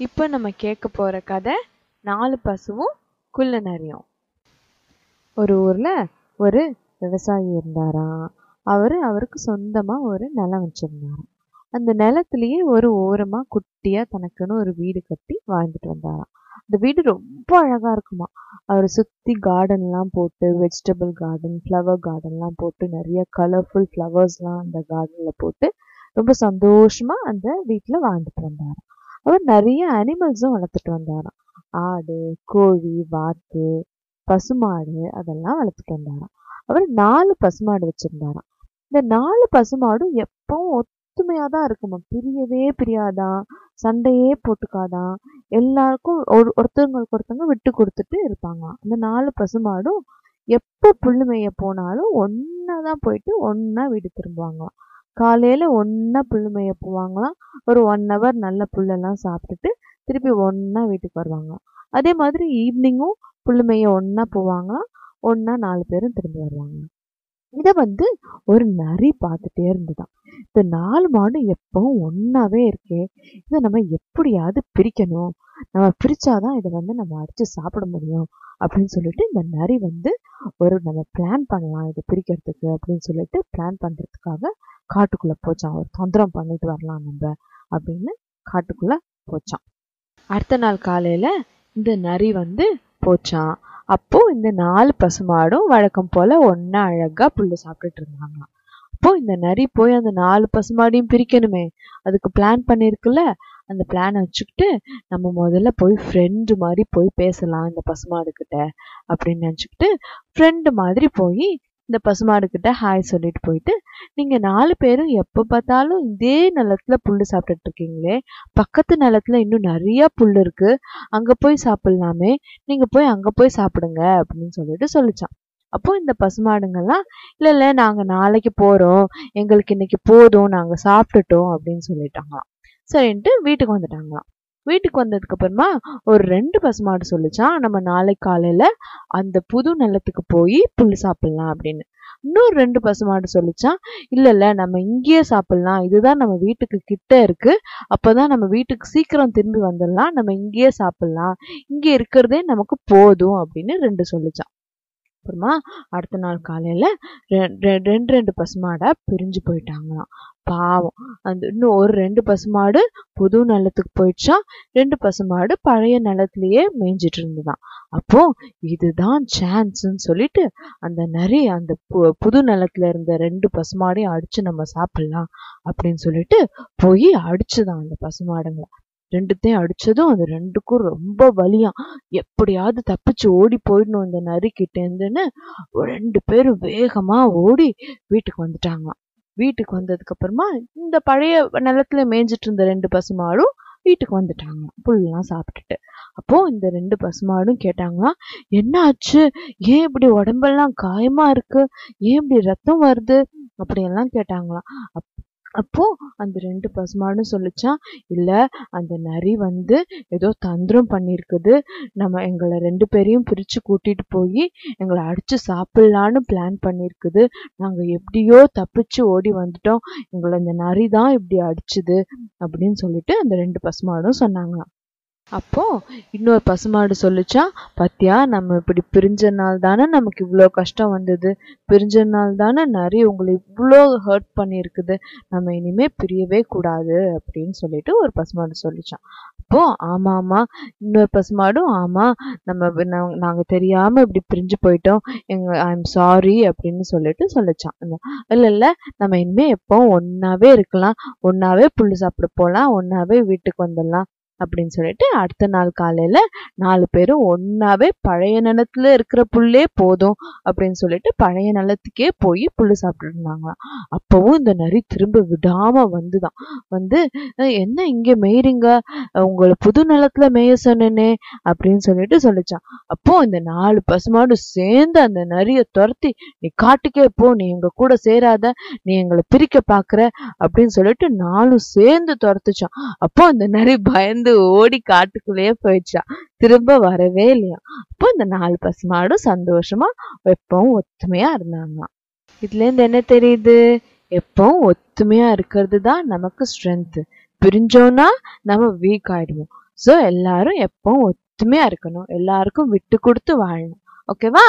இப்போ நம்ம கேட்க போகிற கதை நாலு பசுவும் குள்ள நிறையும் ஒரு ஊரில் ஒரு விவசாயி இருந்தாராம். அவர் அவருக்கு சொந்தமாக ஒரு நிலம் வச்சுருந்தார் அந்த நிலத்துலேயே ஒரு ஓரமாக குட்டியாக தனக்குன்னு ஒரு வீடு கட்டி வாழ்ந்துட்டு வந்தாராம். அந்த வீடு ரொம்ப அழகாக இருக்குமா அவர் சுற்றி கார்டன்லாம் போட்டு வெஜிடபிள் கார்டன் ஃப்ளவர் கார்டன்லாம் போட்டு நிறைய கலர்ஃபுல் ஃப்ளவர்ஸ்லாம் அந்த கார்டனில் போட்டு ரொம்ப சந்தோஷமாக அந்த வீட்டில் வாழ்ந்துட்டு வந்தார் அவர் நிறைய அனிமல்ஸும் வளர்த்துட்டு வந்தாராம். ஆடு கோழி வாத்து பசுமாடு அதெல்லாம் வளர்த்துட்டு வந்தாராம். அவர் நாலு பசுமாடு வச்சுருந்தாராம். இந்த நாலு பசுமாடும் எப்பவும் ஒத்துமையாக தான் இருக்குமா பிரியவே பிரியாதான். சண்டையே போட்டுக்காதான். எல்லாருக்கும் ஒரு ஒருத்தவங்களுக்கு ஒருத்தவங்க விட்டு கொடுத்துட்டு இருப்பாங்களாம். அந்த நாலு பசுமாடும் எப்போ புல்லு மேய போனாலும் ஒன்றா தான் போயிட்டு ஒன்றா வீடு திரும்புவாங்களாம். காலையில் ஒன்றா புல்லு மேய போவாங்களாம். ஒரு ஒன் ஹவர் நல்ல புல்லெல்லாம் சாப்பிட்டுட்டு திருப்பி ஒன்றா வீட்டுக்கு வருவாங்களாம் அதே மாதிரி ஈவினிங்கும் புல்லு மேய போவாங்களாம். ஒன்றா நாலு பேரும் திரும்பி வருவாங்க. இதை வந்து ஒரு நரி பார்த்துட்டே இருந்துதான். இந்த நாலு மாடும் எப்பவும் ஒன்றாவே இருக்கே. இதை நம்ம எப்படியாவது பிரிக்கணும். நம்ம பிரித்தாதான் இதை வந்து நம்ம அடித்து சாப்பிட முடியும் அப்படின்னு சொல்லிட்டு இந்த நரி வந்து ஒரு நம்ம பிளான் பண்ணலாம் இதை பிரிக்கிறதுக்கு அப்படின்னு சொல்லிட்டு பிளான் பண்ணுறதுக்காக காட்டுக்குள்ளே போச்சான் ஒரு தொந்தரம் பண்ணிட்டு வரலாம் நம்ம அப்படின்னு காட்டுக்குள்ளே போச்சான் அடுத்த நாள் காலையில் இந்த நரி வந்து போச்சான் அப்போது இந்த நாலு பசுமாடும் வழக்கம் போல் ஒன்றா அழகாக புல் சாப்பிட்டுட்டு இருந்தாங்களாம். அப்போது இந்த நரி போய் அந்த நாலு பசுமாடையும் பிரிக்கணுமே. அதுக்கு பிளான் பண்ணியிருக்குல்ல அந்த பிளானை வச்சுக்கிட்டு நம்ம முதல்ல போய் ஃப்ரெண்டு மாதிரி போய் பேசலாம் இந்த பசுமாடுக்கிட்ட அப்படின்னு நினச்சிக்கிட்டு ஃப்ரெண்டு மாதிரி போய் இந்த பசுமாடுக்கிட்ட ஹாய் சொல்லிட்டு போயிட்டு நீங்கள் நாலு பேரும் எப்போ பார்த்தாலும் இதே நிலத்தில் புல் சாப்பிட்டுட்டு இருக்கீங்களே பக்கத்து நிலத்தில் இன்னும் நிறையா புல் இருக்கு அங்கே போய் சாப்பிட்லாமே நீங்கள் போய் அங்கே போய் சாப்பிடுங்க அப்படின்னு சொல்லிட்டு சொல்லிச்சான். அப்போ இந்த பசுமாடுங்கள்லாம் இல்லை இல்லை நாங்கள் நாளைக்கு போகிறோம் எங்களுக்கு இன்னைக்கு போதும் நாங்கள் சாப்பிட்டுட்டோம் அப்படின்னு சொல்லிட்டாங்களாம். சரின்ட்டு வீட்டுக்கு வந்துட்டாங்களாம். வீட்டுக்கு வந்ததுக்கு அப்புறமா ஒரு ரெண்டு பசுமாடு சொல்லிச்சான் நம்ம நாளைக்கு காலையில அந்த புது நிலத்துக்கு போய் புல் சாப்பிடலாம் அப்படின்னு. இன்னொரு ரெண்டு பசுமாடு சொல்லிச்சான் இல்லை இல்லை நம்ம இங்கேயே சாப்பிடலாம். இதுதான் நம்ம வீட்டுக்கு கிட்ட இருக்கு. அப்போதான் நம்ம வீட்டுக்கு சீக்கிரம் திரும்பி வந்துடலாம். நம்ம இங்கேயே சாப்பிடலாம். இங்கே இருக்கிறதே நமக்கு போதும் அப்படின்னு ரெண்டு சொல்லிச்சான் அப்புறமா அடுத்த நாள் காலையில் ரெண்டு ரெண்டு பசுமாடை பிரிஞ்சு போயிட்டாங்களாம். பாவம். அந்த இன்னும் ஒரு ரெண்டு பசுமாடு புது நிலத்துக்கு போயிடுச்சா? ரெண்டு பசுமாடு பழைய நிலத்திலேயே மேய்ஞ்சிட்டு இருந்ததான். அப்போ இதுதான் சான்ஸ்ன்னு சொல்லிட்டு அந்த நரி அந்த புது நிலத்துல இருந்த ரெண்டு பசுமாடையும் அடிச்சு நம்ம சாப்பிடலாம் அப்படின்னு சொல்லிட்டு போய் அடிச்சுதான் அந்த பசுமாடுங்களை ரெண்டுத்தையும் அடிச்சதும் அது ரெண்டுக்கும் ரொம்ப வலியாம் எப்படியாவது தப்பிச்சு ஓடி போயிடணும் இந்த நரி கிட்டேருந்துன்னு. ரெண்டு பேரும் வேகமா ஓடி வீட்டுக்கு வந்துட்டாங்களாம். வீட்டுக்கு வந்ததுக்கு அப்புறமா இந்த பழைய நிலத்துல மேய்ஞ்சிட்டு இருந்த ரெண்டு பசுமாடும் வீட்டுக்கு வந்துட்டாங்க. புல்லாம் சாப்பிட்டுட்டு. அப்போ இந்த ரெண்டு பசுமாடும் கேட்டாங்களாம் என்ன ஆச்சு ஏன் இப்படி உடம்பெல்லாம் காயமா இருக்கு? ஏன் இப்படி ரத்தம் வருது? அப்படியெல்லாம் கேட்டாங்களாம். அப்போ அந்த ரெண்டு பசுமாடும் சொல்லிச்சான் இல்ல அந்த நரி வந்து ஏதோ தந்திரம் பண்ணிருக்குது. நம்ம எங்களை ரெண்டு பேரையும் பிரிச்சு கூட்டிட்டு போய் எங்களை அடிச்சு சாப்பிடலான்னு பிளான் பண்ணிருக்குது. நாங்க எப்படியோ தப்பிச்சு ஓடி வந்துட்டோம். எங்களை இந்த நரி தான் இப்படி அடிச்சுது அப்படின்னு சொல்லிட்டு அந்த ரெண்டு பசுமாடும் சொன்னாங்களாம். அப்போ இன்னொரு பசுமாடு சொல்லிச்சா பத்தியா நம்ம இப்படி பிரிஞ்சனால தானே நமக்கு இவ்வளோ கஷ்டம் வந்தது. பிரிஞ்சனால தானே நிறைய உங்களை இவ்வளோ ஹர்ட் பண்ணியிருக்குது. நம்ம இனிமே பிரியவே கூடாது அப்படின்னு சொல்லிட்டு ஒரு பசுமாடு சொல்லிச்சான் அப்போ ஆமா ஆமா இன்னொரு பசுமாடும் ஆமா நம்ம நாங்க தெரியாம இப்படி பிரிஞ்சு போயிட்டோம். எங்க ஐ எம் சாரி அப்படின்னு சொல்லிட்டு சொல்லிச்சான் இல்ல இல்ல நம்ம இனிமே எப்போ ஒன்னாவே இருக்கலாம். ஒன்னாவே புல்லு சாப்பிட போலாம். ஒன்னாவே வீட்டுக்கு வந்துடலாம். அப்படின்னு சொல்லிட்டு அடுத்த நாள் காலையில நாலு பேரும் ஒன்னாவே பழைய நிலத்துல இருக்கிற புல்லே போதும் அப்படின்னு சொல்லிட்டு பழைய நிலத்துக்கே போய் புல்லு சாப்பிட்டு இருந்தாங்களாம். அப்பவும் இந்த நரி திரும்ப விடாம வந்துதான். வந்து என்ன இங்க மேயிறீங்க? உங்களை புது நிலத்துல மேய சொன்னேனே அப்படின்னு சொல்லிட்டு சொல்லிச்சான். அப்போ இந்த நாலு பசுமாடு சேர்ந்து அந்த நரிய துரத்தி நீ காட்டுக்கே போ நீ எங்க கூட சேராத நீ எங்களை பிரிக்க பாக்குற அப்படின்னு சொல்லிட்டு நாலும் சேர்ந்து துரத்துச்சான் அப்போ அந்த நரி பயந்து பயந்து ஓடி காட்டுக்குள்ளேயே போயிடுச்சா. திரும்ப வரவே இல்லையா. அப்போ இந்த நாலு பசுமாடும் சந்தோஷமா எப்பவும் ஒத்துமையா இருந்தாங்களாம் இதுல இருந்து என்ன தெரியுது? எப்பவும் ஒத்துமையா இருக்கிறது தான் நமக்கு ஸ்ட்ரென்த் பிரிஞ்சோம்னா நம்ம வீக் ஆயிடுவோம். ஸோ எல்லாரும் எப்பவும் ஒத்துமையா இருக்கணும். எல்லாருக்கும் விட்டு கொடுத்து வாழணும். ஓகேவா